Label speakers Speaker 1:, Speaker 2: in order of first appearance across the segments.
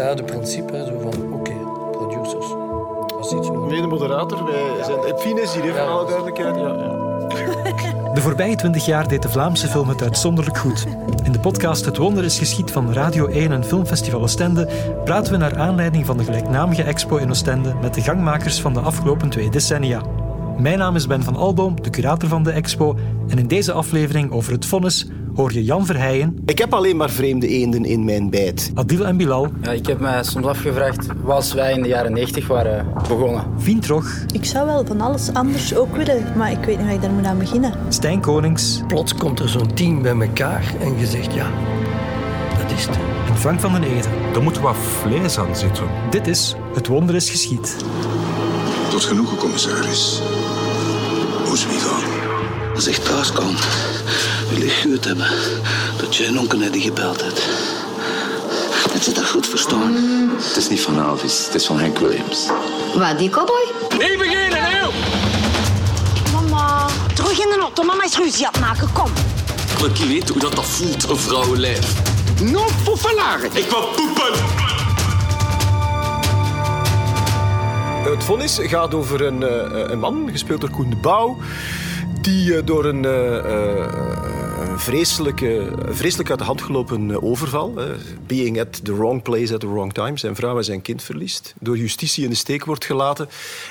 Speaker 1: Het principe zo van, oké, producers. Als iets moet.
Speaker 2: Nee, de moderator. Wij zijn, het fine is hier, even
Speaker 1: Ja.
Speaker 2: voor alle duidelijkheid. Ja, ja.
Speaker 3: De voorbije 20 jaar deed de Vlaamse film het uitzonderlijk goed. In de podcast Het Wonder is geschied van Radio 1 en Filmfestival Oostende praten we naar aanleiding van de gelijknamige expo in Oostende met de gangmakers van de afgelopen twee decennia. Mijn naam is Ben van Alboom, de curator van de expo, en in deze aflevering over het vonnis hoor je Jan Verheijen,
Speaker 2: Ik heb alleen maar vreemde eenden in mijn bijt.
Speaker 3: Adil en Bilal,
Speaker 4: Ja, ik heb mij soms afgevraagd, was wij in de jaren 90 waren begonnen?
Speaker 3: Vien Trog,
Speaker 5: Ik zou wel van alles anders ook willen, maar ik weet niet waar ik daar moet aan beginnen.
Speaker 3: Stijn Konings
Speaker 1: Plots komt er zo'n team bij elkaar en je zegt, ja, dat is het.
Speaker 3: en Frank van den Eden.
Speaker 6: Er moet wat vlees aan zitten.
Speaker 3: Dit is Het Wonder is geschied.
Speaker 7: Tot genoegen, commissaris.
Speaker 8: Als ik thuis kom, wil ik gehoord hebben dat jij nonken net die gebeld hebt. Dat ze dat goed verstaan.
Speaker 9: Het is niet van Elvis, het is van Hank Williams.
Speaker 10: Wat, die cowboy?
Speaker 11: Mama, terug in de auto. Mama is ruzie aan het maken. Kom.
Speaker 9: Lucky weet hoe dat, dat voelt, een vrouwenlijf.
Speaker 8: No poefalaren.
Speaker 9: Ik wil poepen!
Speaker 2: Het vonnis gaat over een, eh, een man, gespeeld door Koen de Pauw, die eh, door een, eh, eh, vreselijke, vreselijk uit de hand gelopen eh, overval, eh, being at the wrong place at the wrong time, zijn vrouw en zijn kind verliest, door justitie in de steek wordt gelaten,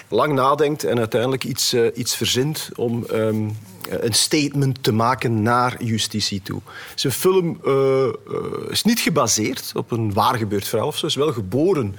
Speaker 2: lang nadenkt en uiteindelijk iets, eh, iets verzint om ehm, een statement te maken naar justitie toe. Zijn film eh, eh, is niet gebaseerd op een waar gebeurd verhaal of zo. is wel geboren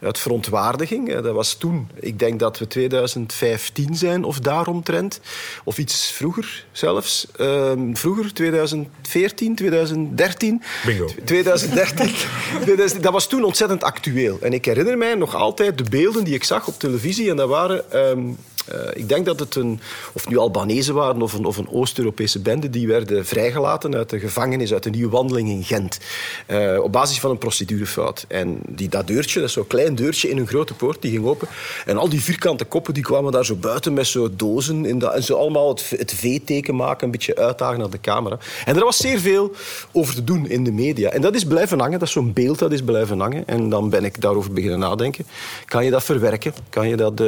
Speaker 2: uit verontwaardiging. Eh, Dat was toen, ik denk dat we 2015 zijn of daaromtrent. Of iets vroeger zelfs. Ehm, vroeger, 2014, 2013.
Speaker 6: Bingo.
Speaker 2: 2013. 2000 dat was toen ontzettend actueel. En ik herinner mij nog altijd de beelden die ik zag op televisie. En dat waren... ehm, eh, ik denk dat het een, of nu Albanezen waren of een, of een Oost-Europese bende, die werden vrijgelaten uit de gevangenis, uit de nieuwe wandeling in Gent. eh, op basis van een procedurefout. En die, dat deurtje, dat zo'n klein deurtje in een grote poort, die ging open. En al die vierkante koppen die kwamen daar zo buiten met zo'n dozen. In en zo allemaal het, het V-teken maken, een beetje uitdagen naar de camera. En er was zeer veel over te doen in de media. En dat is blijven hangen, dat is zo'n beeld dat is blijven hangen. En dan ben ik daarover beginnen nadenken. Kan je dat verwerken? Kan je dat eh,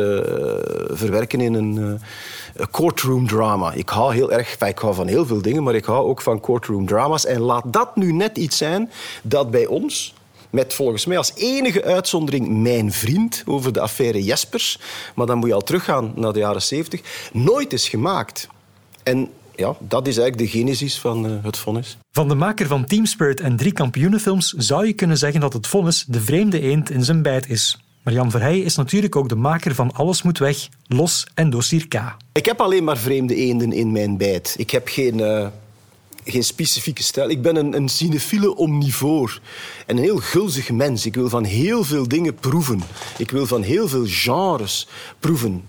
Speaker 2: verwerken in een, eh, een courtroom drama? Ik hou heel erg, ik hou van heel veel dingen, maar ik hou ook van courtroom drama's. En laat dat nu net iets zijn dat bij ons, met volgens mij als enige uitzondering mijn vriend over de affaire Jespers, maar dan moet je al teruggaan naar de jaren zeventig, nooit is gemaakt. En ja, dat is eigenlijk de genesis van eh, het vonnis.
Speaker 3: Van de maker van Team Spirit en drie kampioenenfilms zou je kunnen zeggen dat het vonnis de vreemde eend in zijn bijt is. Maar Jan Verheijen is natuurlijk ook de maker van Alles moet weg, Los en Dossier K.
Speaker 2: Ik heb alleen maar vreemde eenden in mijn bijt. Ik heb geen, eh, geen specifieke stijl. Ik ben een, een cinefiele omnivoor. En een heel gulzig mens. Ik wil van heel veel dingen proeven. Ik wil van heel veel genres proeven.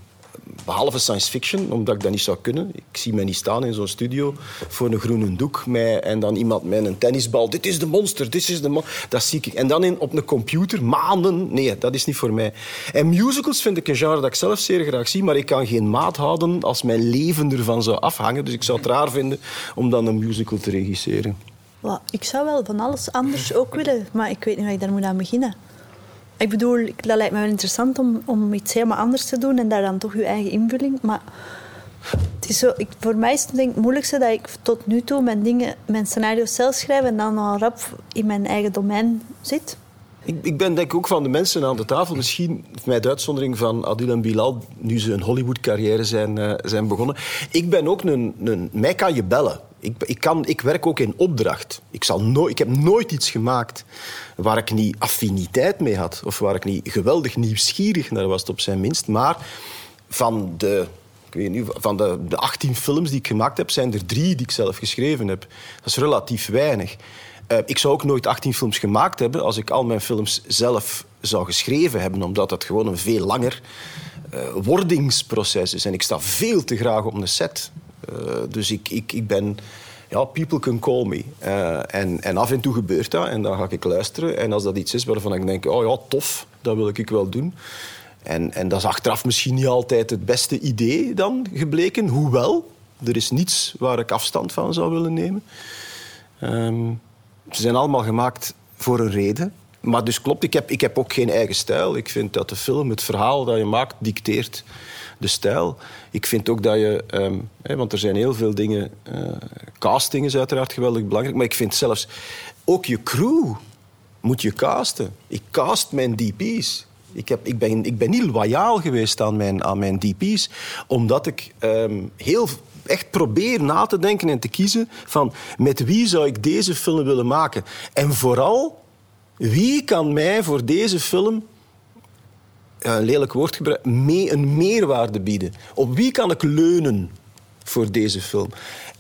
Speaker 2: Behalve science fiction, omdat ik dat niet zou kunnen. Ik zie mij niet staan in zo'n studio voor een groene doek met, en dan iemand met een tennisbal. Dit is de monster, dit is de mon Dat zie ik. En dan in, op een computer, maanden. Nee, dat is niet voor mij. En musicals vind ik een genre dat ik zelf zeer graag zie, maar ik kan geen maat houden als mijn leven ervan zou afhangen. Dus ik zou het raar vinden om dan een musical te regisseren.
Speaker 5: Ik zou wel van alles anders ook willen, maar ik weet niet waar ik daar moet aan beginnen. Ik bedoel, dat lijkt me wel interessant om, om iets helemaal anders te doen en daar dan toch je eigen invulling. Maar het is zo, voor mij is het denk het moeilijkste dat ik tot nu toe mijn, dingen, mijn scenario's zelf schrijf en dan al rap in mijn eigen domein zit.
Speaker 2: Ik, ik ben denk ik ook van de mensen aan de tafel, misschien met uitzondering van Adil en Bilal, nu ze een Hollywood-carrière zijn, eh, zijn begonnen. Ik ben ook een, een... Mij kan je bellen. Ik, kan, ik werk ook in opdracht. Ik, zal ik heb nooit iets gemaakt waar ik niet affiniteit mee had. Of waar ik niet geweldig nieuwsgierig naar was, op zijn minst. Maar van de... Ik weet niet, van de 18 films die ik gemaakt heb, zijn er drie die ik zelf geschreven heb. Dat is relatief weinig. Eh, ik zou ook nooit 18 films gemaakt hebben als ik al mijn films zelf zou geschreven hebben, omdat dat gewoon een veel langer eh, wordingsproces is. En ik sta veel te graag op een set. Eh, dus ik, ik, ik ben... Ja, people can call me. Eh, en, en af en toe gebeurt dat en dan ga ik luisteren. En als dat iets is waarvan ik denk, oh ja, tof, dat wil ik wel doen. En, en dat is achteraf misschien niet altijd het beste idee dan gebleken. Hoewel, er is niets waar ik afstand van zou willen nemen. Ehm, ze zijn allemaal gemaakt voor een reden. maar dus klopt, ik heb, ik heb ook geen eigen stijl. Ik vind dat de film, het verhaal dat je maakt, dicteert de stijl. Ik vind ook dat je... hè, want er zijn heel veel dingen... eh, casting is uiteraard geweldig belangrijk. Maar ik vind zelfs... Ook je crew moet je casten. Ik cast mijn DP's. Ik, heb, ik, ben, ik ben niet loyaal geweest aan mijn, aan mijn DP's. Omdat ik ehm, heel echt probeer na te denken en te kiezen van met wie zou ik deze film willen maken. En vooral, wie kan mij voor deze film ja, een lelijk woord gebruiken, mee, een meerwaarde bieden. Op wie kan ik leunen voor deze film?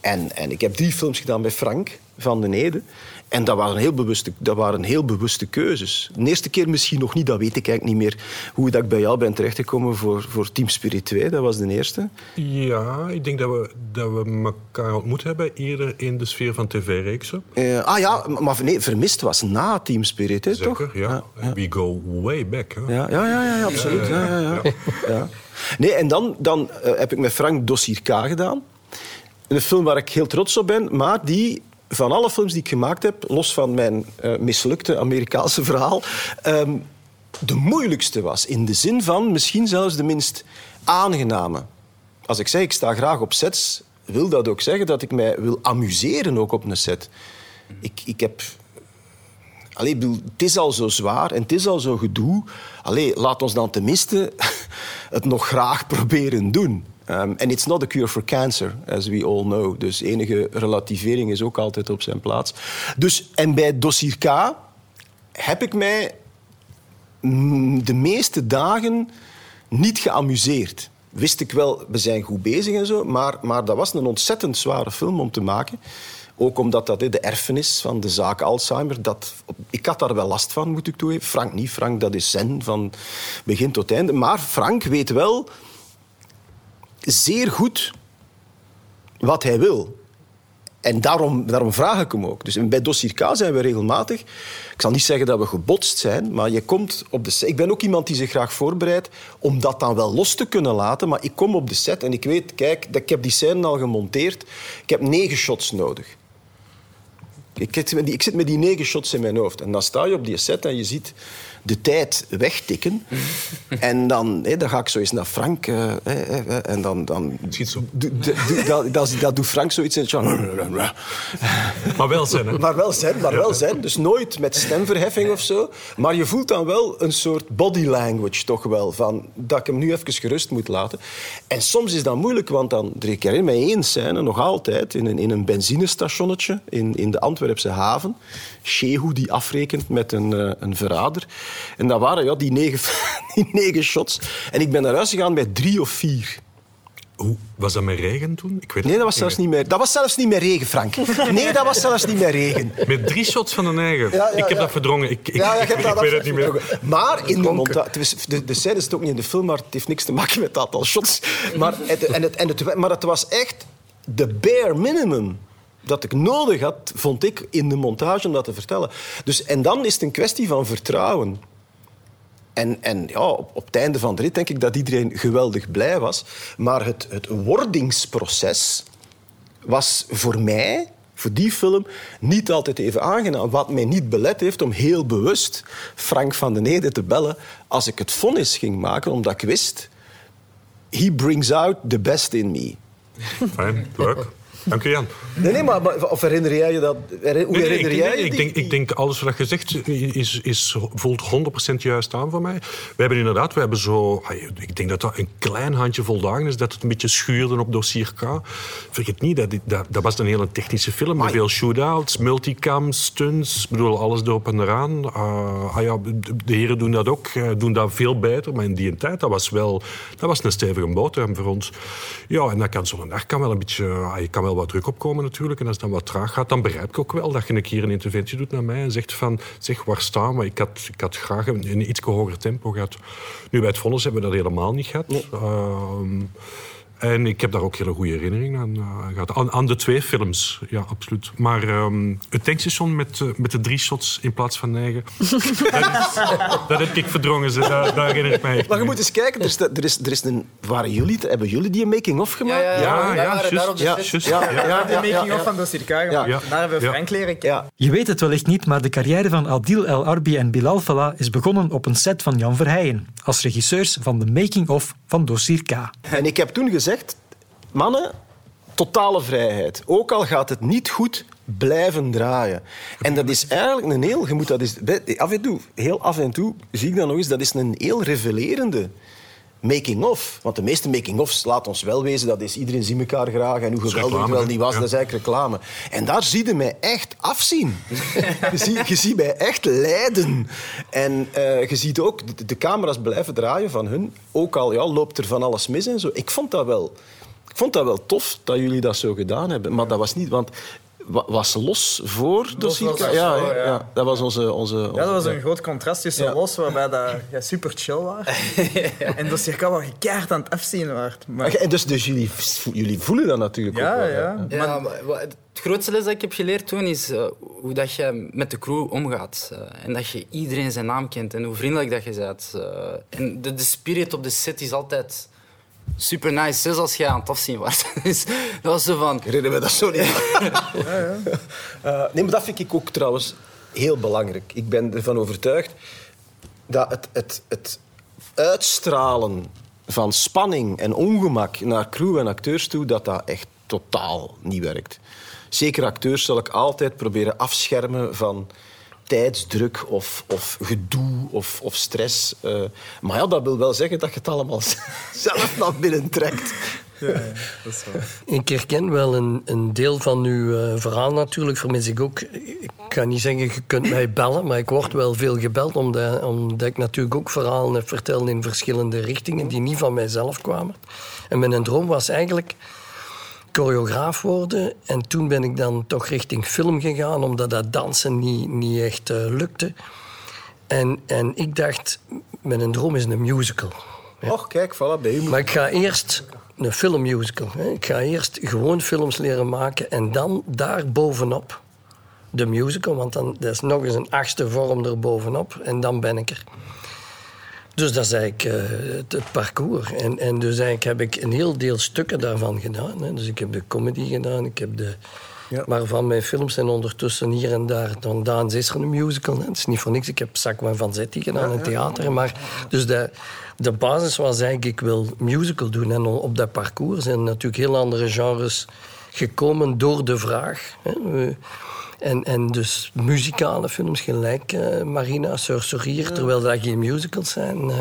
Speaker 2: En, en ik heb drie films gedaan bij Frank van den Ede. En dat waren, heel bewuste, dat waren heel bewuste keuzes. De eerste keer misschien nog niet, dat weet ik eigenlijk niet meer. Hoe dat ik bij jou ben terechtgekomen voor, voor Team Spirit 2, dat was de eerste.
Speaker 6: Ja, ik denk dat we, dat we elkaar ontmoet hebben eerder in de sfeer van tv-reeksen.
Speaker 2: Eh, ah ja, maar nee, Vermist was na Team Spirit, hè, toch?
Speaker 6: Zeker, ja. We go way back. Hè?
Speaker 2: Ja, ja, ja, ja, absoluut. Ja, ja, ja. Ja. Nee, en dan, dan eh, heb ik met Frank Dossier K gedaan. Een film waar ik heel trots op ben, maar die van alle films die ik gemaakt heb, los van mijn eh, mislukte Amerikaanse verhaal, ehm, de moeilijkste was. In de zin van misschien zelfs de minst aangename. Als ik zeg ik sta graag op sets, wil dat ook zeggen dat ik mij wil amuseren ook op een set. Ik, ik heb Allee, het is al zo zwaar en het is al zo gedoe. Allee, laat ons dan tenminste het nog graag proberen doen. Um, and it's not a cure for cancer, as we all know. Dus enige relativering is ook altijd op zijn plaats. Dus, en bij Dossier K heb ik mij de meeste dagen niet geamuseerd. Wist ik wel, we zijn goed bezig en zo, maar, maar dat was een ontzettend zware film om te maken. Ook omdat dat de erfenis van de zaak Alzheimer... Dat, ik had daar wel last van, moet ik toegeven. Frank niet. Frank, dat is zen van begin tot einde. Maar Frank weet wel zeer goed wat hij wil. En daarom, daarom vraag ik hem ook. Dus bij Dossier K zijn we regelmatig... Ik zal niet zeggen dat we gebotst zijn, maar je komt op de set... Ik ben ook iemand die zich graag voorbereidt om dat dan wel los te kunnen laten. Maar ik kom op de set en ik weet... Kijk, ik heb die scène al gemonteerd. Ik heb negen shots nodig. Ik zit, met die, ik zit met die negen shots in mijn hoofd. En dan sta je op die set en je ziet de tijd wegtikken. en dan, hé, dan ga ik zo eens naar Frank. eh, hé, hé, hé, en dan... dan
Speaker 6: Schiet
Speaker 2: dat, dat, dat doet Frank zoiets. En zo,
Speaker 6: Maar wel zijn, hè?
Speaker 2: maar wel zijn, maar wel zijn. Dus nooit met stemverheffing of zo. Maar je voelt dan wel een soort body language toch wel. Van, dat ik hem nu even gerust moet laten. En soms is dat moeilijk, want dan... Ik herinner mij één scène, nog altijd, in een, in een benzinestationnetje in, in de Antwerpse haven. Shehu die afrekent met een, eh, een verrader. En dat waren ja, die, negen, die negen shots. En ik ben naar huis gegaan met drie of vier.
Speaker 6: Hoe, was dat met regen toen? Ik weet
Speaker 2: Nee, dat was zelfs niet meer, dat was zelfs niet meer regen, Frank. Nee, dat was zelfs niet meer regen.
Speaker 6: Met drie shots van een eigen.
Speaker 2: Ja, ja,
Speaker 6: ik heb
Speaker 2: ja.
Speaker 6: dat verdrongen. Ik, ik,
Speaker 2: Ja, ja,
Speaker 6: ik,
Speaker 2: dat
Speaker 6: weet het niet meer.
Speaker 2: Maar in de montage... De, de scène is ook niet in de film, maar het heeft niks te maken met het aantal shots. Maar het, en het, en het, maar het was echt de bare minimum dat ik nodig had, vond ik, in de montage om dat te vertellen. Dus, en dan is het een kwestie van vertrouwen. En, en ja, op, op het einde van de rit denk ik dat iedereen geweldig blij was. Maar het, het wordingsproces was voor mij, voor die film, niet altijd even aangenaam. Wat mij niet belet heeft om heel bewust Frank van den Ede te bellen als ik het vonnis ging maken, omdat ik wist... He brings out the best in me.
Speaker 6: Fijn, leuk. Dank u, Jan.
Speaker 2: Nee, nee, maar, of herinner jij je dat? Hoe
Speaker 6: Nee, nee,
Speaker 2: herinner
Speaker 6: ik,
Speaker 2: jij
Speaker 6: nee,
Speaker 2: je
Speaker 6: ik, denk, ik denk alles wat je zegt is, is, voelt 100% juist aan voor mij. We hebben inderdaad, we hebben zo, ik denk dat dat een klein handjevol dagen is dat het een beetje schuurde op dossier K. Vergeet niet, dat, dat, dat was een hele technische film met veel shootouts, multicam, stunts, ik bedoel, alles erop en eraan. Ah, ah ja, de, de heren doen dat ook, eh, doen dat veel beter, maar in die tijd, dat was wel, dat was een stevige boterham voor ons. Ja, en dat kan zo'n dag kan wel een beetje, ah, je kan wel wat druk opkomen natuurlijk, en als het dan wat traag gaat, dan begrijp ik ook wel dat je een keer een interventie doet naar mij en zegt van, zeg, waar staan we? Ik had, ik had graag een, een iets hoger tempo gehad. Nu, bij het vonnis hebben we dat helemaal niet gehad. Ehm, En ik heb daar ook hele goede herinneringen aan uh, gehad. Aan, aan, de twee films, ja, absoluut. Maar um, het tankstation met, uh, met de drie shots in plaats van negen... dat, dat, heb ik verdrongen, ze, daar, daar herinner ik mij
Speaker 2: Maar je moet eens kijken, er is, er is, er is een... Waren jullie, hebben jullie die making-of gemaakt?
Speaker 4: Ja, ja, ja. ja, ja, ja,
Speaker 2: ja, ja, ja,
Speaker 10: de making-of van Dossier K gemaakt. Daar hebben we Frank leren kennen.
Speaker 3: Je weet het wellicht niet, maar de carrière van Adil El Arbi en Bilal Fallah is begonnen op een set van Jan Verheijen, als regisseurs van de making-of van Dossier K.
Speaker 2: En ik heb toen gezegd, mannen, totale vrijheid. Ook al gaat het niet goed, blijven draaien. En dat is eigenlijk een heel... Moet dat eens, af en toe, heel af en toe zie ik dat nog eens, dat is een heel revelerende making-of. Want de meeste making-ofs, laat ons wel wezen, dat is iedereen ziet elkaar graag en hoe geweldig het wel niet was, ja. dat is eigenlijk reclame. En daar zie je mij echt afzien. je, ziet, je ziet mij echt lijden. En uh, je ziet ook, de, de, camera's blijven draaien van hun. Ook al ja, loopt er van alles mis en zo. Ik vond dat wel... Ik vond dat wel tof dat jullie dat zo gedaan hebben. Maar dat was niet... Want was los voor dossier?
Speaker 10: Was
Speaker 2: ja,
Speaker 10: ja,
Speaker 2: ja, ja, dat was onze... onze, onze
Speaker 10: ja, dat was een groot contrast tussen ja. los, waarbij dat, ja, super chill was. en dossier K waar je keihard aan het afzien werd. Maar...
Speaker 2: En dus, dus jullie, jullie voelen dat natuurlijk
Speaker 10: ja,
Speaker 2: ook wel.
Speaker 10: Ja,
Speaker 4: ja. Maar, het grootste les dat ik heb geleerd toen is uh, hoe dat je met de crew omgaat. Uh, en dat je iedereen zijn naam kent en hoe vriendelijk dat je bent. Uh, en de, de spirit op de set is altijd super nice, zelfs als je aan het afzien was. dus dat was zo van...
Speaker 2: Herinner me dat zo niet. ja, ja. Uh, nee, maar dat vind ik ook trouwens heel belangrijk. Ik ben ervan overtuigd dat het, het, het uitstralen van spanning en ongemak naar crew en acteurs toe, dat dat echt totaal niet werkt. Zeker acteurs zal ik altijd proberen afschermen van tijdsdruk of, of gedoe of, of stress. Uh, maar ja, dat wil wel zeggen dat je het allemaal zelf naar binnen trekt.
Speaker 10: Ja, ja, dat is waar.
Speaker 1: Ik herken wel een, een deel van uw uh, verhaal natuurlijk. Vermis ik ook. Ik kan niet zeggen, je kunt mij bellen, maar ik word wel veel gebeld. Omdat, omdat ik natuurlijk ook verhalen heb verteld in verschillende richtingen die niet van mijzelf kwamen. En mijn droom was eigenlijk choreograaf worden. En toen ben ik dan toch richting film gegaan, omdat dat dansen niet, niet echt uh, lukte. En, en ik dacht, mijn droom is een musical.
Speaker 2: Ja. Och, kijk, voilà, bij u.
Speaker 1: Maar ik ga eerst een filmmusical. Hè. Ik ga eerst gewoon films leren maken en dan daar bovenop de musical. Want dan dat is nog eens een achtste vorm erbovenop en dan ben ik er. Dus dat is eigenlijk uh, het, het, parcours. En, en dus eigenlijk heb ik een heel deel stukken daarvan gedaan. Hè. Dus ik heb de comedy gedaan, ik heb de... Ja. Maar van mijn films zijn ondertussen hier en daar... Dan Daan is er een musical. Het is niet voor niks. Ik heb Sacco en Vanzetti gedaan in theater. Maar, dus de, de basis was eigenlijk... Ik wil musical doen. En op dat parcours zijn natuurlijk heel andere genres gekomen door de vraag. Hè. En, en dus muzikale films gelijk uh, Marina, Sorcerer, ja. terwijl dat geen musicals zijn. Uh.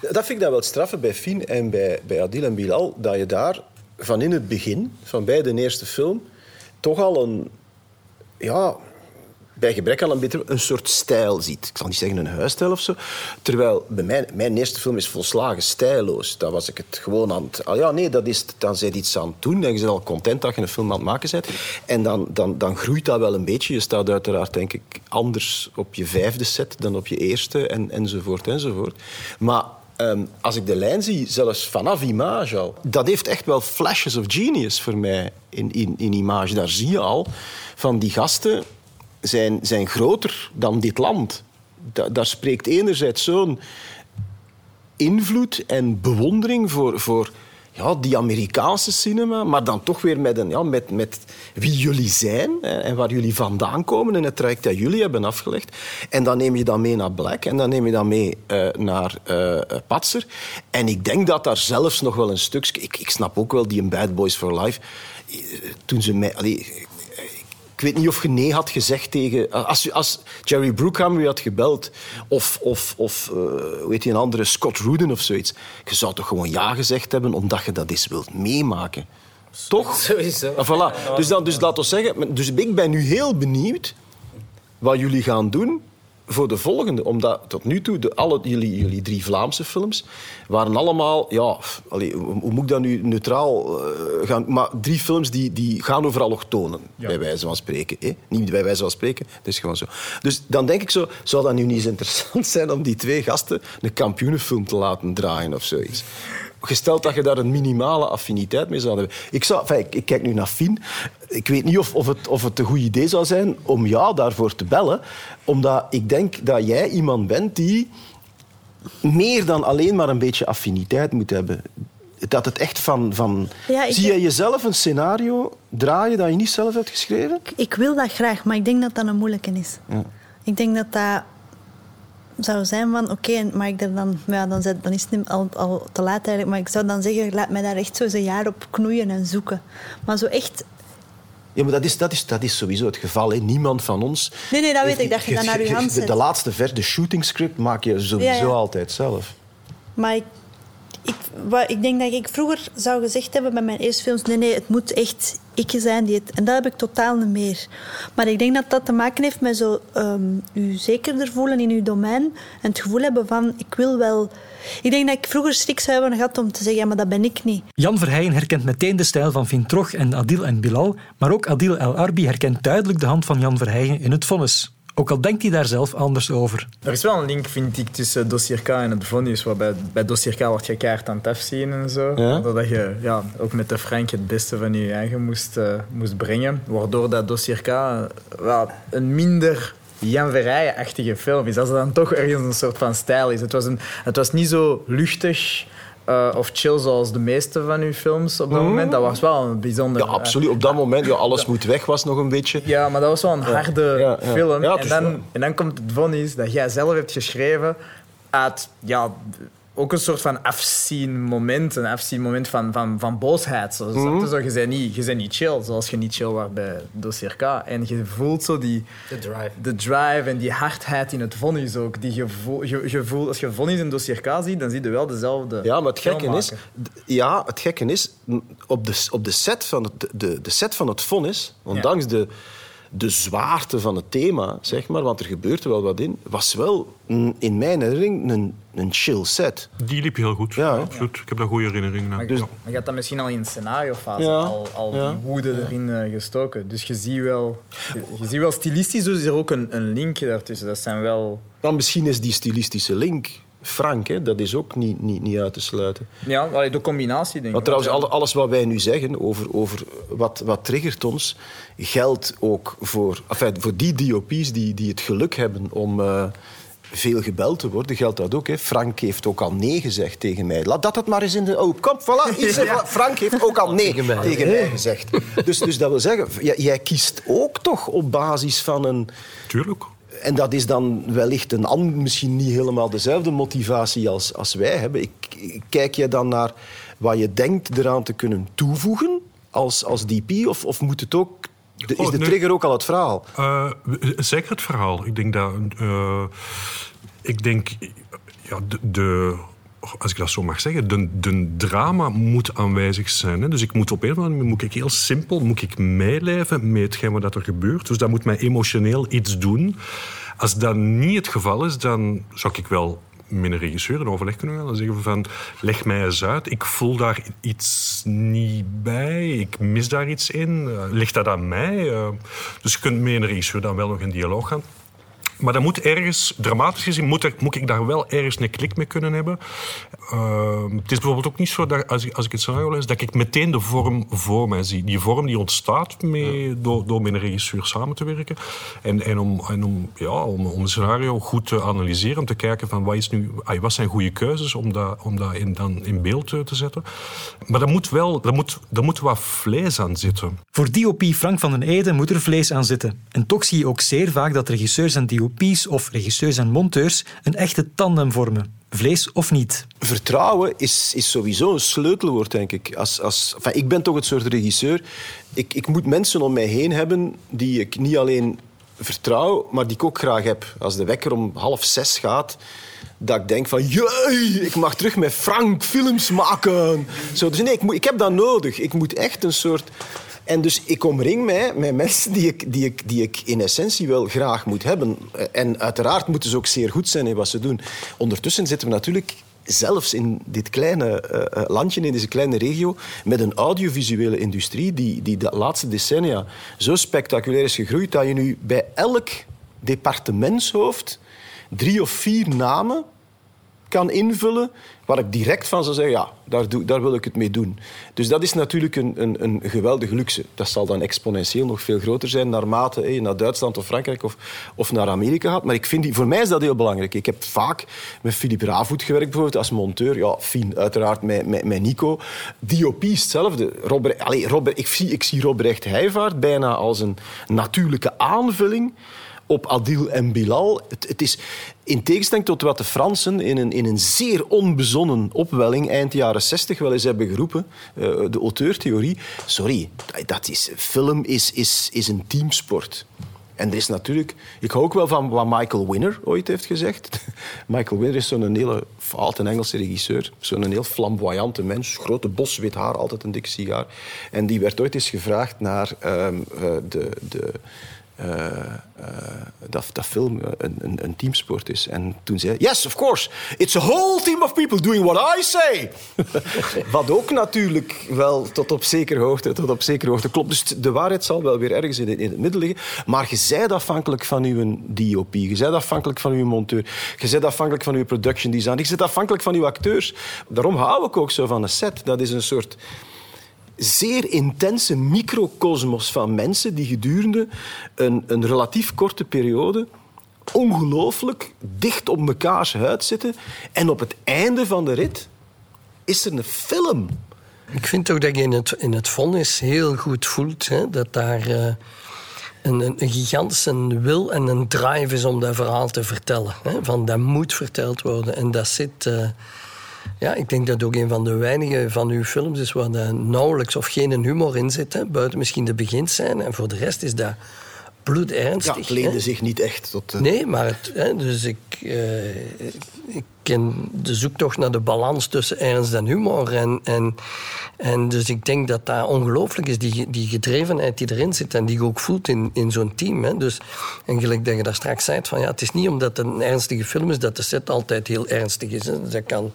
Speaker 2: Dat vind ik dan wel straffen bij Fien en bij, bij Adil en Bilal, dat je daar van in het begin, van bij de eerste film, toch al een... Ja, bij gebrek aan een beter een soort stijl ziet. Ik zal niet zeggen een huisstijl of zo. Terwijl bij mijn, mijn eerste film is volslagen stijloos. Daar was ik het gewoon aan het... Ah ja, nee, dat is, dan zit iets aan het doen. En je al content dat je een film aan het maken bent. En dan, dan, dan groeit dat wel een beetje. Je staat uiteraard, denk ik, anders op je vijfde set dan op je eerste. En, enzovoort, enzovoort. Maar Um, als ik de lijn zie, zelfs vanaf Image al, dat heeft echt wel flashes of genius voor mij in, in, in Image. Daar zie je al van die gasten zijn, zijn groter dan dit land. Da, daar spreekt enerzijds zo'n invloed en bewondering voor, voor ja, die Amerikaanse cinema, maar dan toch weer met, een, ja, met, met wie jullie zijn hè, en waar jullie vandaan komen en het traject dat jullie hebben afgelegd. En dan neem je dat mee naar Black en dan neem je dat mee uh, naar uh, Patser. En ik denk dat daar zelfs nog wel een stukje... Ik, ik snap ook wel die in Bad Boys for Life... Toen ze mij... ik weet niet of je nee had gezegd tegen... Als, als Jerry Bruckheimer je had gebeld, of, of, of uh, hoe heet die een andere, Scott Rudin of zoiets, je zou toch gewoon ja gezegd hebben omdat je dat eens wilt meemaken. Toch?
Speaker 4: Sowieso.
Speaker 2: Ah, voilà. Dus, dan, dus laten we zeggen... Dus ik ben nu heel benieuwd wat jullie gaan doen voor de volgende. Omdat tot nu toe, de, alle, jullie, jullie drie Vlaamse films waren allemaal... Ja, allee, hoe moet ik dat nu neutraal uh, gaan... Maar drie films die, die gaan over allochtonen, ja. bij wijze van spreken. Eh? Niet bij wijze van spreken, dat is gewoon zo. Dus dan denk ik zo, zou dat nu niet eens interessant zijn om die twee gasten een kampioenenfilm te laten draaien of zoiets? Gesteld dat je daar een minimale affiniteit mee zou hebben. Ik, zou, enfin, ik, ik kijk nu naar Fien. Ik weet niet of, of, het, of het een goed idee zou zijn om jou daarvoor te bellen. Omdat ik denk dat jij iemand bent die meer dan alleen maar een beetje affiniteit moet hebben. Dat het echt van... van...
Speaker 5: Ja, ik-
Speaker 2: Zie je jezelf een scenario draaien dat je niet zelf hebt geschreven?
Speaker 5: Ik wil dat graag, maar ik denk dat dat een moeilijke is.
Speaker 2: Ja.
Speaker 5: Ik denk dat dat zou zijn van, oké, mag ik dan... Ja, dan, zet- dan is het al, al te laat eigenlijk. Maar ik zou dan zeggen, laat mij daar echt zo eens een jaar op knoeien en zoeken. Maar zo echt...
Speaker 2: Ja, maar dat is, dat is, dat is sowieso het geval. Hè. Niemand van ons...
Speaker 5: Nee, nee, dat weet ik, dat je dat naar je hand
Speaker 2: de,
Speaker 5: zet.
Speaker 2: de laatste vers, de shooting script, maak je sowieso
Speaker 5: Ja, ja.
Speaker 2: altijd zelf.
Speaker 5: Maar ik, ik, wat, ik denk dat ik vroeger zou gezegd hebben bij mijn eerste films... Nee, nee, het moet echt ik zijn die het... En dat heb ik totaal niet meer. Maar ik denk dat dat te maken heeft met zo... ehm u zekerder voelen in uw domein. En het gevoel hebben van, ik wil wel... Ik denk dat ik vroeger schrik zou hebben gehad om te zeggen... Maar dat ben ik niet.
Speaker 3: Jan Verheyen herkent meteen de stijl van Vintrog en Adil en Bilal, maar ook Adil El Arbi herkent duidelijk de hand van Jan Verheyen in het vonnis. Ook al denkt hij daar zelf anders over.
Speaker 10: Er is wel een link, vind ik, tussen dossier K en het vonnis. Waarbij bij dossier K wordt je keihard aan het afzien en zo.
Speaker 2: Ja?
Speaker 10: Doordat je ja, ook met de Frank het beste van je eigen moest, eh, moest brengen. Waardoor dat dossier K eh, wel een minder Jan Verrijen-achtige film is. Als er dan toch ergens een soort van stijl is. Het was, een, het was niet zo luchtig eh, of chill zoals de meeste van uw films op dat moment. Dat was wel een bijzonder...
Speaker 2: Ja, absoluut. Op dat moment, ja, alles moet weg, was nog een beetje.
Speaker 10: Ja, maar dat was wel een harde
Speaker 2: Ja, ja.
Speaker 10: film. En, dan, en dan komt het vonnis dat jij zelf hebt geschreven uit ja, ook een soort van afzien moment. Een afzien moment van, van, van boosheid. Zo, snap je? zo, je, bent niet, je bent niet chill, zoals je niet chill was bij Dossier K. En je voelt zo die...
Speaker 4: De drive.
Speaker 10: De drive en die hardheid in het vonnis ook. Die je, voelt, je, je voelt, als je vonnis in Dossier K ziet, dan zie je wel dezelfde
Speaker 2: Ja, maar het gekke is... Ja, het gekke is... Op de, op de, set, van het, de, de set van het vonnis, ondanks de, de zwaarte van het thema, zeg maar, want er gebeurt er wel wat in, was wel in mijn herinnering een, een chill set.
Speaker 6: Die liep heel goed.
Speaker 2: Ja,
Speaker 6: absoluut. Ik heb daar goede herinneringen aan.
Speaker 10: Maar,
Speaker 6: Ja.
Speaker 10: maar je had dat misschien al in de scenariofase
Speaker 2: Ja.
Speaker 10: al, al
Speaker 2: Ja.
Speaker 10: die woede erin eh, gestoken. Dus je ziet wel, je, je ziet wel stilistisch dus is er ook een, een link daartussen. Dat zijn wel...
Speaker 2: Dan misschien is die stilistische link frank, hè? dat is ook niet, niet, niet uit te sluiten.
Speaker 10: Ja, allee, de combinatie denk ik.
Speaker 2: Want trouwens, alles wat wij nu zeggen over, over wat, wat triggert ons, geldt ook voor, enfin, voor die DOP's die, die het geluk hebben om eh, veel gebeld te worden, geldt dat ook. Hè. Frank heeft ook al nee gezegd tegen mij. Laat dat het maar eens in de... Oh, kom, voilà. Frank heeft ook al nee tegen mij. gezegd. Dus, dus dat wil zeggen, jij, jij kiest ook toch op basis van een...
Speaker 6: Tuurlijk.
Speaker 2: En dat is dan wellicht een ander, misschien niet helemaal dezelfde motivatie als, als wij hebben. Ik, kijk je dan naar wat je denkt eraan te kunnen toevoegen als, als DP? Of, of moet het ook, de- is
Speaker 6: Oh,
Speaker 2: de trigger ook al het verhaal?
Speaker 6: Eh, zeker het verhaal. Ik denk dat. eh, ik denk. Ja, de, de- als ik dat zo mag zeggen, de, de drama moet aanwezig zijn. Hè. Dus ik moet op een of andere manier moet ik heel simpel moet ik meeleven met hetgeen wat er gebeurt. Dus dat moet mij emotioneel iets doen. Als dat niet het geval is, dan zou ik wel met een regisseur in overleg kunnen gaan. Dan zeggen van, leg mij eens uit. Ik voel daar iets niet bij. Ik mis daar iets in. Eh, ligt dat aan mij? Eh, dus je kunt met een regisseur dan wel nog in dialoog gaan. Maar dat moet ergens, dramatisch gezien, moet, er, moet ik daar wel ergens een klik mee kunnen hebben. Uh, het is bijvoorbeeld ook niet zo dat als ik, als ik het scenario lees, dat ik meteen de vorm voor mij zie. Die vorm die ontstaat mee, door, door met een regisseur samen te werken. En, en, om, en om, ja, om, om een scenario goed te analyseren, om te kijken van wat, is nu, wat zijn goede keuzes om dat, om dat in, dan in beeld eh, te zetten. Maar daar moet wel daar moet, daar moet wat vlees aan zitten.
Speaker 3: Voor DOP Frank van den Ede moet er vlees aan zitten. En toch zie je ook zeer vaak dat regisseurs en Of regisseurs en monteurs een echte tandem vormen. Vlees of niet.
Speaker 2: Vertrouwen is, is sowieso een sleutelwoord, denk ik. Als, als, enfin, ik ben toch het soort regisseur. Ik, ik moet mensen om mij heen hebben die ik niet alleen vertrouw, maar die ik ook graag heb. Als de wekker om half zes gaat, dat ik denk van... Jee, ik mag terug met Frank films maken. Zo, dus nee, ik, moet, ik heb dat nodig. Ik moet echt een soort... En dus ik omring mij met mensen die ik, die, ik, die ik in essentie wel graag moet hebben. En uiteraard moeten ze ook zeer goed zijn in wat ze doen. Ondertussen zitten we natuurlijk zelfs in dit kleine uh, landje, in deze kleine regio, met een audiovisuele industrie die, die de laatste decennia zo spectaculair is gegroeid dat je nu bij elk departementshoofd drie of vier namen kan invullen waar ik direct van zou zeggen, ja, daar, doe, daar wil ik het mee doen. Dus dat is natuurlijk een, een, een geweldige luxe. Dat zal dan exponentieel nog veel groter zijn naarmate je naar Duitsland of Frankrijk of, of naar Amerika gaat. Maar ik vind die, voor mij is dat heel belangrijk. Ik heb vaak met Philippe Ravoet gewerkt, bijvoorbeeld als monteur. Ja, fien, uiteraard met, met, met Nico. DOP is hetzelfde. Robert, allez, Robert, ik, zie, ik zie Robert Heijvaart bijna als een natuurlijke aanvulling op Adil en Bilal. Het, het, is in tegenstelling tot wat de Fransen in een, in een zeer onbezonnen opwelling eind jaren 60 wel eens hebben geroepen, uh, de auteurtheorie. Sorry, dat is, film is, is, is een teamsport. En er is natuurlijk... Ik hou ook wel van wat Michael Winner ooit heeft gezegd. Michael Winner is zo'n hele foute Engelse regisseur. Zo'n heel flamboyante mens. Grote bos, wit haar, altijd een dik sigaar. En die werd ooit eens gevraagd naar um, uh, de... de dat, dat film een, een, een, teamsport is. En toen zei hij, yes, of course, it's a whole team of people doing what I say. Wat ook natuurlijk wel tot op zekere hoogte, tot op zekere hoogte klopt. Dus de waarheid zal wel weer ergens in, in het midden liggen. Maar je zijt afhankelijk van uw DOP, je zijt afhankelijk van uw monteur, je zijt afhankelijk van uw production design, je zijt afhankelijk van uw acteurs. Daarom hou ik ook zo van een set. Dat is een soort zeer intense microcosmos van mensen die gedurende een, een relatief korte periode ongelooflijk dicht op mekaars huid zitten. En op het einde van de rit is er een film.
Speaker 1: Ik vind ook dat je in het, in het vonnis heel goed voelt hè, dat daar uh, een, een, gigantische wil en een drive is om dat verhaal te vertellen. Hè. Van dat moet verteld worden. En dat zit... Uh, ja, ik denk dat ook een van de weinige van uw films is waar er nauwelijks of geen humor in zit. Hè, buiten misschien de beginscène. En voor de rest is dat bloedernstig.
Speaker 2: Ja, het leende zich niet echt tot...
Speaker 1: Uh... Nee, maar het, hè, dus ik, uh, ik ken de zoektocht naar de balans tussen ernst en humor. En, en, en dus ik denk dat dat ongelooflijk is, die, die gedrevenheid die erin zit en die je ook voelt in, in zo'n team. Hè. Dus, en gelijk dat je daar straks zei, van, ja, het is niet omdat het een ernstige film is dat de set altijd heel ernstig is. Hè. Dat kan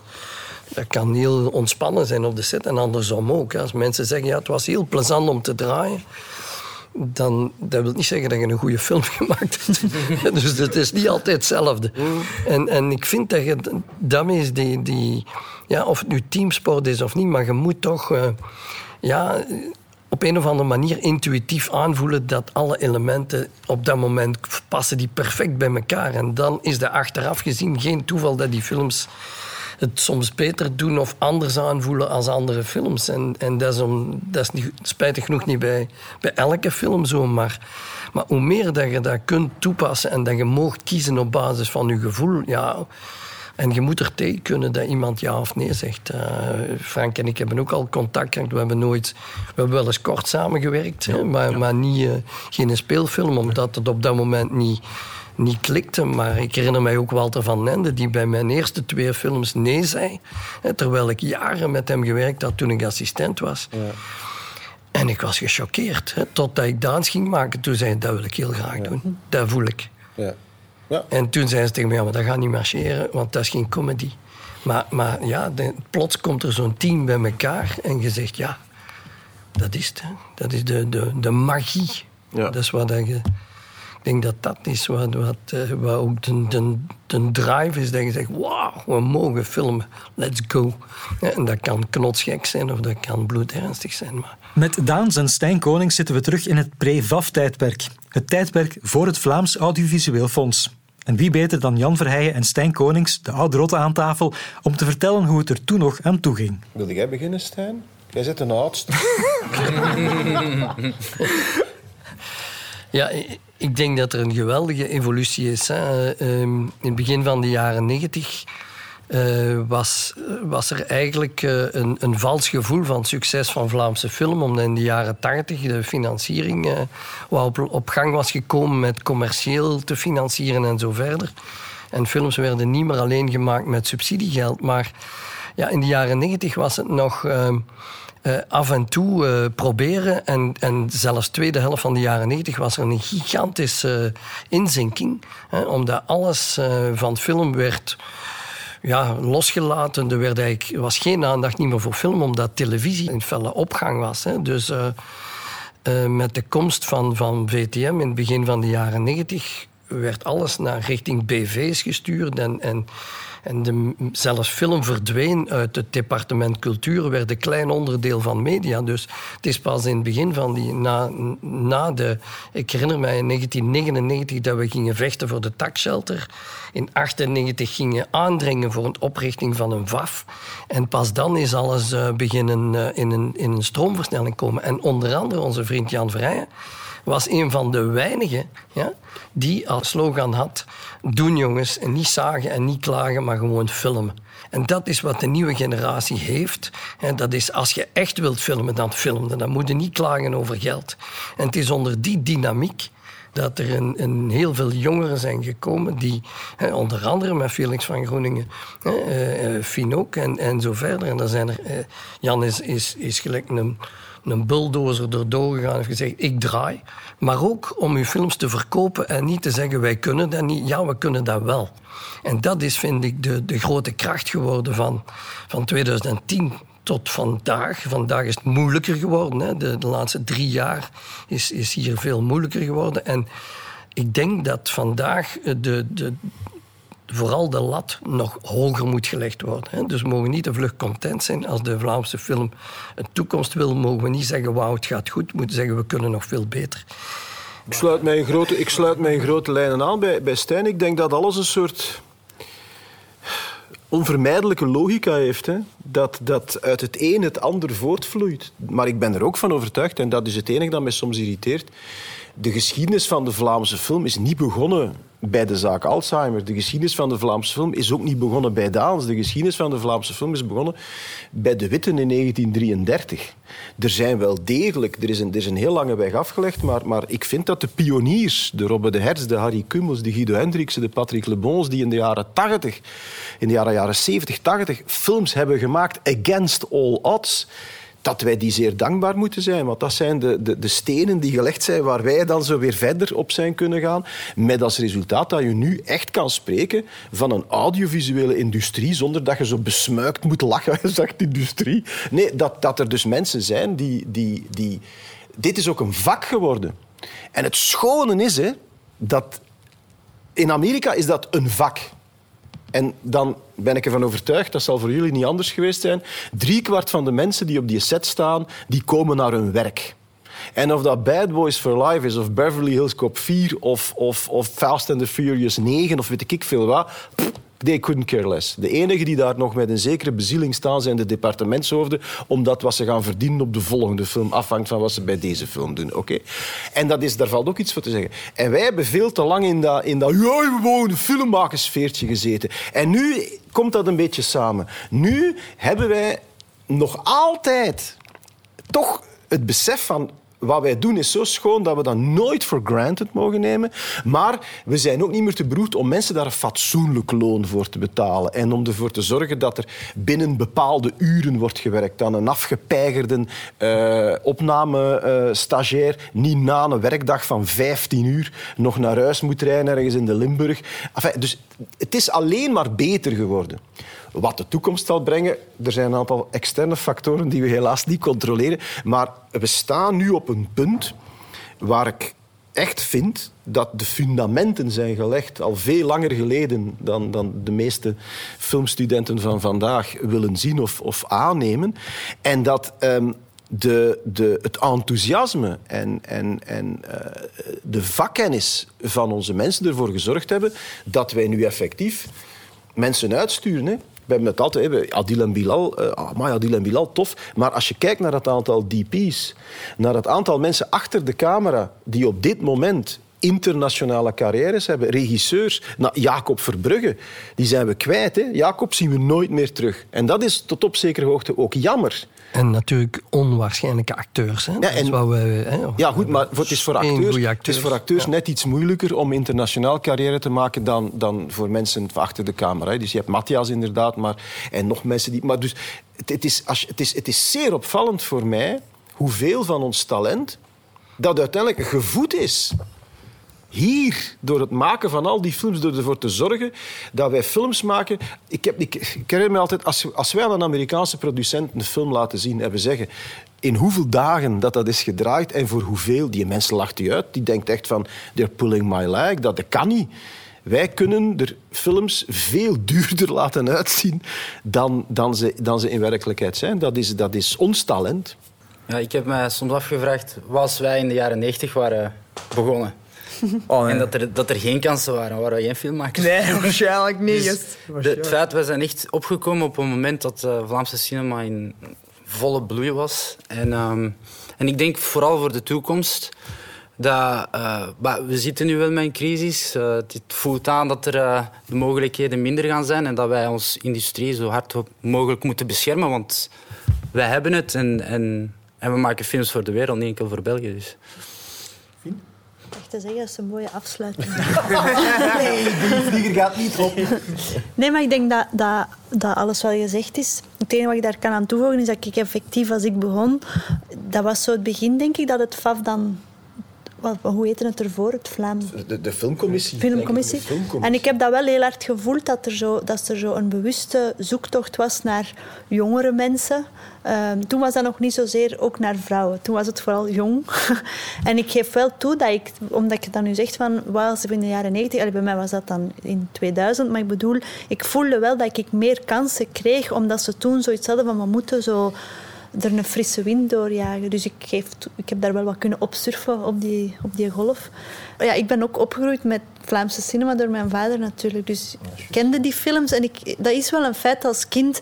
Speaker 1: dat kan heel ontspannen zijn op de set en andersom ook. Als mensen zeggen, ja, het was heel plezant om te draaien, dan dat wil niet zeggen dat je een goede film gemaakt hebt. dus het is niet altijd hetzelfde. En, en ik vind dat je daarmee is die, die... Ja, of het nu teamsport is of niet, maar je moet toch... Uh, ja, op een of andere manier intuïtief aanvoelen dat alle elementen op dat moment passen die perfect bij elkaar. En dan is er achteraf gezien geen toeval dat die films het soms beter doen of anders aanvoelen als andere films. En, en dat is, om, dat is niet, spijtig genoeg niet bij, bij elke film zo, maar, maar hoe meer dat je dat kunt toepassen en dat je moogt kiezen op basis van je gevoel, ja... En je moet er tegen kunnen dat iemand ja of nee zegt. Uh, Frank en ik hebben ook al contact gehad. We hebben nooit... We hebben wel eens kort samengewerkt, hè, maar, maar niet, uh, geen speelfilm, omdat het op dat moment niet niet klikte. Maar ik herinner mij ook Walter van Nende, die bij mijn eerste twee films nee zei. Terwijl ik jaren met hem gewerkt had toen ik assistent was. Ja. En ik was gechoqueerd. Totdat ik dans ging maken. Toen zei hij, dat wil ik heel graag doen. Dat voel ik. Ja. Ja. En toen zei ze tegen mij, ja, maar dat gaat niet marcheren, want dat is geen comedy. Maar, maar ja, plots komt er zo'n team bij elkaar en je zegt, ja, dat is het. Dat is de, de, de magie. Ja. Dat is wat je denk dat dat is wat, wat, uh, wat ook de, de, de, drive is. Dat je zegt, wauw, we mogen filmen. Let's go. En dat kan knotsgek zijn of dat kan bloedernstig zijn. Maar...
Speaker 3: Met Daans en Stijn Konings zitten we terug in het pre-VAF-tijdperk. Het tijdperk voor het Vlaams Audiovisueel Fonds. En wie beter dan Jan Verheijen en Stijn Konings, de oude rotte aan tafel, om te vertellen hoe het er toen nog aan toe ging.
Speaker 2: Wilde jij beginnen, Stijn? Jij zit een oudste.
Speaker 1: ja, ik denk dat er een geweldige evolutie is. Hè. Ehm, in het begin van de jaren negentig uh, was, was er eigenlijk uh, een, een vals gevoel van succes van Vlaamse film. Omdat in de jaren tachtig de financiering op, op gang was gekomen met commercieel te financieren en zo verder. En films werden niet meer alleen gemaakt met subsidiegeld. Maar ja, in de jaren negentig was het nog ehm, uh, af en toe uh, proberen. En, en zelfs tweede helft van de jaren 90 was er een gigantische uh, inzinking. Hè, omdat alles van film werd ja, losgelaten. Er werd eigenlijk, was geen aandacht meer voor film, omdat televisie in felle opgang was. Hè. Dus met de komst van, van VTM in het begin van de jaren 90 werd alles naar richting BV's gestuurd. En En zelfs film verdween uit het departement cultuur, werd een klein onderdeel van media. Dus het is pas in het begin van die, na, na de, ik herinner mij in 1999 dat we gingen vechten voor de takshelter. In 1998 gingen aandringen voor een oprichting van een VAF. En pas dan is alles uh, beginnen uh, in, een, in een stroomversnelling komen. En onder andere onze vriend Jan Vrijen was een van de weinigen ja, die als slogan had: doen jongens, en niet zagen en niet klagen, maar gewoon filmen. En dat is wat de nieuwe generatie heeft. En dat is als je echt wilt filmen, dan filmen. Dan moet je niet klagen over geld. En het is onder die dynamiek dat er een, een, heel veel jongeren zijn gekomen die, hè, onder andere met Felix van Groeningen, hè, uh, Fien ook en, en zo verder. En dan zijn er, uh, Jan is, is, is gelijk een, een bulldozer erdoor gegaan en heeft gezegd: Ik draai. Maar ook om uw films te verkopen en niet te zeggen: Wij kunnen dat niet. Ja, we kunnen dat wel. En dat is, vind ik, de, de grote kracht geworden van, van 2010 tot vandaag. Vandaag is het moeilijker geworden. Hè. De, de, laatste drie jaar is, is hier veel moeilijker geworden. En ik denk dat vandaag de, de, vooral de lat nog hoger moet gelegd worden. Dus we mogen niet te vlug content zijn. Als de Vlaamse film een toekomst wil, mogen we niet zeggen: wauw, het gaat goed. We moeten zeggen: we kunnen nog veel beter.
Speaker 2: Ik sluit mij in grote, ik sluit mij grote lijnen aan bij, bij Stijn. Ik denk dat alles een soort onvermijdelijke logica heeft. Hè? Dat, dat uit het een het ander voortvloeit. Maar ik ben er ook van overtuigd, en dat is het enige dat mij soms irriteert. De geschiedenis van de Vlaamse film is niet begonnen bij de zaak Alzheimer. De geschiedenis van de Vlaamse film is ook niet begonnen bij Daans. De geschiedenis van de Vlaamse film is begonnen bij de Witten in 1933. Er zijn wel degelijk, er is een, er is een heel lange weg afgelegd, maar, maar ik vind dat de pioniers, de Robbe de Hertz, de Harry Kummels, de Guido Hendriksen, de Patrick Lebons, die in de jaren 80, in de jaren, jaren 70, 80 films hebben gemaakt against all odds dat wij die zeer dankbaar moeten zijn. Want dat zijn de, de, de, stenen die gelegd zijn waar wij dan zo weer verder op zijn kunnen gaan. Met als resultaat dat je nu echt kan spreken van een audiovisuele industrie zonder dat je zo besmuikt moet lachen, zegt industrie. Nee, dat, dat er dus mensen zijn die, die, die... Dit is ook een vak geworden. En het schone is hè, dat... In Amerika is dat een vak. En dan ben ik ervan overtuigd, dat zal voor jullie niet anders geweest zijn, driekwart van de mensen die op die set staan, die komen naar hun werk. En of dat Bad Boys for Life is, of Beverly Hills Cop 4, of, of, of Fast and the Furious 9, of weet ik veel wat, They couldn't care less. De enigen die daar nog met een zekere bezieling staan zijn de departementshoofden, omdat wat ze gaan verdienen op de volgende film afhangt van wat ze bij deze film doen. Oké? En dat is, daar valt ook iets voor te zeggen. En wij hebben veel te lang in dat, in dat ja, gewoon filmmakersfeertje gezeten. En nu komt dat een beetje samen. Nu hebben wij nog altijd toch het besef van wat wij doen is zo schoon dat we dat nooit voor granted mogen nemen. Maar we zijn ook niet meer te beroerd om mensen daar een fatsoenlijk loon voor te betalen. En om ervoor te zorgen dat er binnen bepaalde uren wordt gewerkt. Dan een afgepeigerde uh, opname-stagiair niet na een werkdag van 15 uur nog naar huis moet rijden ergens in de Limburg. Enfin, dus het is alleen maar beter geworden. Wat de toekomst zal brengen, er zijn een aantal externe factoren die we helaas niet controleren. Maar we staan nu op een punt waar ik echt vind dat de fundamenten zijn gelegd al veel langer geleden dan, dan de meeste filmstudenten van vandaag willen zien of, of aannemen. En dat um, de, de, het enthousiasme en, en, en uh, de vakkennis van onze mensen ervoor gezorgd hebben dat wij nu effectief mensen uitsturen. Hè we hebben het altijd, hè, Adil en Bilal, oh, maar Adil en Bilal, tof. Maar als je kijkt naar het aantal DP's, naar het aantal mensen achter de camera die op dit moment internationale carrières hebben, regisseurs. Nou, Jacob Verbrugge, die zijn we kwijt. Hè. Jacob zien we nooit meer terug. En dat is tot op zekere hoogte ook jammer.
Speaker 1: En natuurlijk onwaarschijnlijke acteurs. Hè? Ja, en, we, hè,
Speaker 2: ja, goed, maar het is voor acteurs, het is voor acteurs ja. net iets moeilijker om internationaal carrière te maken dan, dan voor mensen achter de camera. Hè. Dus je hebt Matthias inderdaad, maar, en nog mensen die... Maar dus, het, het, is, als, het, is, het is zeer opvallend voor mij hoeveel van ons talent dat uiteindelijk gevoed is hier, door het maken van al die films, door ervoor te zorgen dat wij films maken. Ik, heb, ik, herinner me altijd, als, als wij aan een Amerikaanse producent een film laten zien en we zeggen in hoeveel dagen dat dat is gedraaid en voor hoeveel, die mensen lacht u uit. Die denkt echt van, they're pulling my leg, dat, dat kan niet. Wij kunnen er films veel duurder laten uitzien dan, dan, ze, dan ze in werkelijkheid zijn. Dat is, dat is ons talent.
Speaker 4: Ja, ik heb me soms afgevraagd, was wij in de jaren 90 waren begonnen?
Speaker 10: Oh, nee.
Speaker 4: En dat er, dat er geen kansen waren, waren we geen filmmakers.
Speaker 10: Nee, waarschijnlijk niet.
Speaker 4: Dus de,
Speaker 10: Waarschijnlijk.
Speaker 4: het feit, we zijn echt opgekomen op een moment dat uh, Vlaamse cinema in volle bloei was. En, um, en ik denk vooral voor de toekomst dat... Uh, we zitten nu wel met een crisis. Uh, het voelt aan dat er uh, de mogelijkheden minder gaan zijn en dat wij onze industrie zo hard mogelijk moeten beschermen, want wij hebben het en, en, en we maken films voor de wereld, niet enkel voor België. Dus.
Speaker 5: Te zeggen, dat is een mooie afsluiting.
Speaker 2: nee, die vlieger gaat niet op.
Speaker 5: Nee, maar ik denk dat, dat, dat alles wat gezegd is. Het enige wat ik daar kan aan toevoegen is dat ik effectief, als ik begon, dat was zo het begin, denk ik, dat het FAF dan wat, hoe heette het ervoor? Het Vlaams...
Speaker 2: De, de filmcommissie.
Speaker 5: filmcommissie.
Speaker 2: De filmcommissie.
Speaker 5: En ik heb dat wel heel hard gevoeld, dat er zo, dat er zo een bewuste zoektocht was naar jongere mensen. Um, toen was dat nog niet zozeer ook naar vrouwen. Toen was het vooral jong. en ik geef wel toe dat ik, omdat ik dan nu zeg van, was in de jaren 90, bij mij was dat dan in 2000, maar ik bedoel, ik voelde wel dat ik meer kansen kreeg, omdat ze toen zoiets hadden van, we moeten zo er een frisse wind doorjagen. Dus ik, geef, ik heb daar wel wat kunnen opsurfen op die, op die golf. Ja, ik ben ook opgegroeid met Vlaamse cinema door mijn vader natuurlijk. Dus ik kende die films. En ik, dat is wel een feit als kind.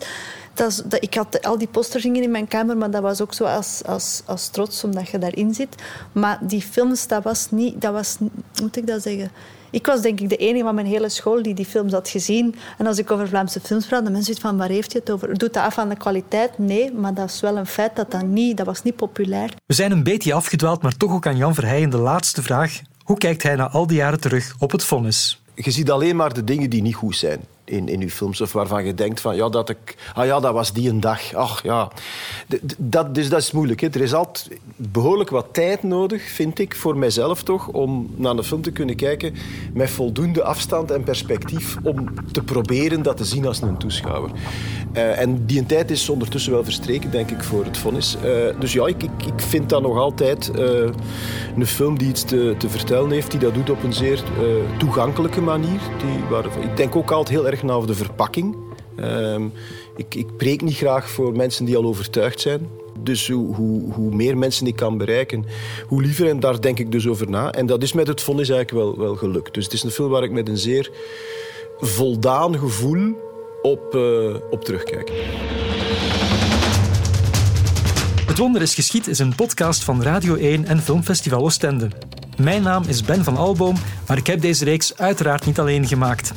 Speaker 5: Dat, dat, ik had al die posters hingen in mijn kamer, maar dat was ook zo als, als, als trots omdat je daarin zit. Maar die films, dat was niet... Dat was, hoe moet ik dat zeggen? Ik was denk ik de enige van mijn hele school die die films had gezien. En als ik over Vlaamse films praat, dan mensen van waar heeft je het over? Doet dat af aan de kwaliteit? Nee, maar dat is wel een feit dat dat niet, dat was niet populair.
Speaker 3: We zijn een beetje afgedwaald, maar toch ook aan Jan Verheijen de laatste vraag. Hoe kijkt hij na al die jaren terug op het vonnis?
Speaker 2: Je ziet alleen maar de dingen die niet goed zijn in, in uw films. Of waarvan je denkt van, ja, dat ik... Ah ja, dat was die een dag. Ach, ja. Dat, dus dat is moeilijk. Hè. Er is altijd behoorlijk wat tijd nodig, vind ik, voor mijzelf toch, om naar een film te kunnen kijken met voldoende afstand en perspectief om te proberen dat te zien als een toeschouwer. Uh, en die tijd is ondertussen wel verstreken, denk ik, voor het vonnis. Uh, dus ja, ik, ik, ik, vind dat nog altijd uh, een film die iets te, te, vertellen heeft, die dat doet op een zeer toegankelijke manier. Die, waar, ik denk ook altijd heel erg naar de verpakking. Uh, ik, ik preek niet graag voor mensen die al overtuigd zijn. Dus hoe, hoe, hoe, meer mensen ik kan bereiken, hoe liever. En daar denk ik dus over na. En dat is met het vonnis eigenlijk wel, wel gelukt. Dus het is een film waar ik met een zeer voldaan gevoel op, uh, op terugkijk.
Speaker 3: Het Wonder is Geschied is een podcast van Radio 1 en Filmfestival Oostende. Mijn naam is Ben van Alboom, maar ik heb deze reeks uiteraard niet alleen gemaakt.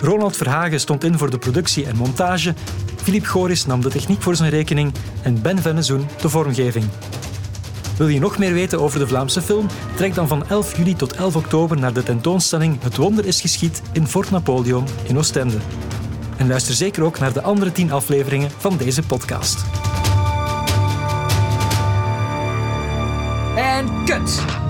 Speaker 3: Ronald Verhagen stond in voor de productie en montage, Filip Goris nam de techniek voor zijn rekening en Ben Vennezoen de vormgeving. Wil je nog meer weten over de Vlaamse film? Trek dan van 11 juli tot 11 oktober naar de tentoonstelling Het Wonder is geschied in Fort Napoleon in Oostende. En luister zeker ook naar de andere 10 afleveringen van deze podcast.
Speaker 12: En cut!